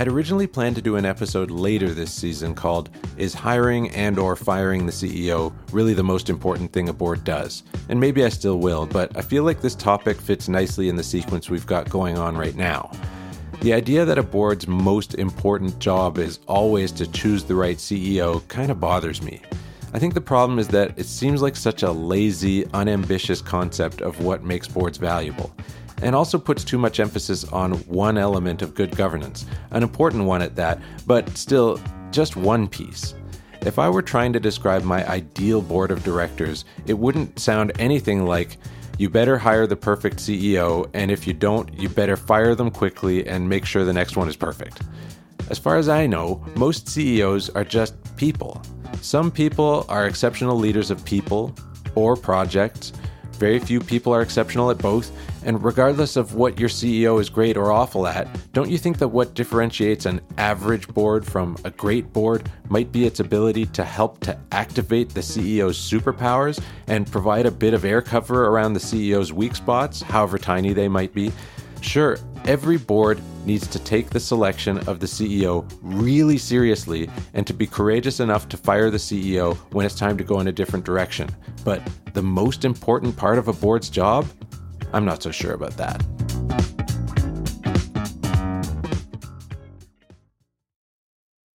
I'd originally planned to do an episode later this season called Is hiring and or firing the CEO really the most important thing a board does? And maybe I still will, but I feel like this topic fits nicely in the sequence we've got going on right now. The idea that a board's most important job is always to choose the right CEO kind of bothers me. I think the problem is that it seems like such a lazy, unambitious concept of what makes boards valuable and also puts too much emphasis on one element of good governance, an important one at that, but still just one piece. If I were trying to describe my ideal board of directors, it wouldn't sound anything like you better hire the perfect CEO, and if you don't, you better fire them quickly and make sure the next one is perfect. As far as I know, most CEOs are just people. Some people are exceptional leaders of people or projects, very few people are exceptional at both, and regardless of what your CEO is great or awful at, don't you think that what differentiates an average board from a great board might be its ability to help to activate the CEO's superpowers and provide a bit of air cover around the CEO's weak spots, however tiny they might be? Sure, every board needs to take the selection of the CEO really seriously and to be courageous enough to fire the CEO when it's time to go in a different direction. But the most important part of a board's job? I'm not so sure about that.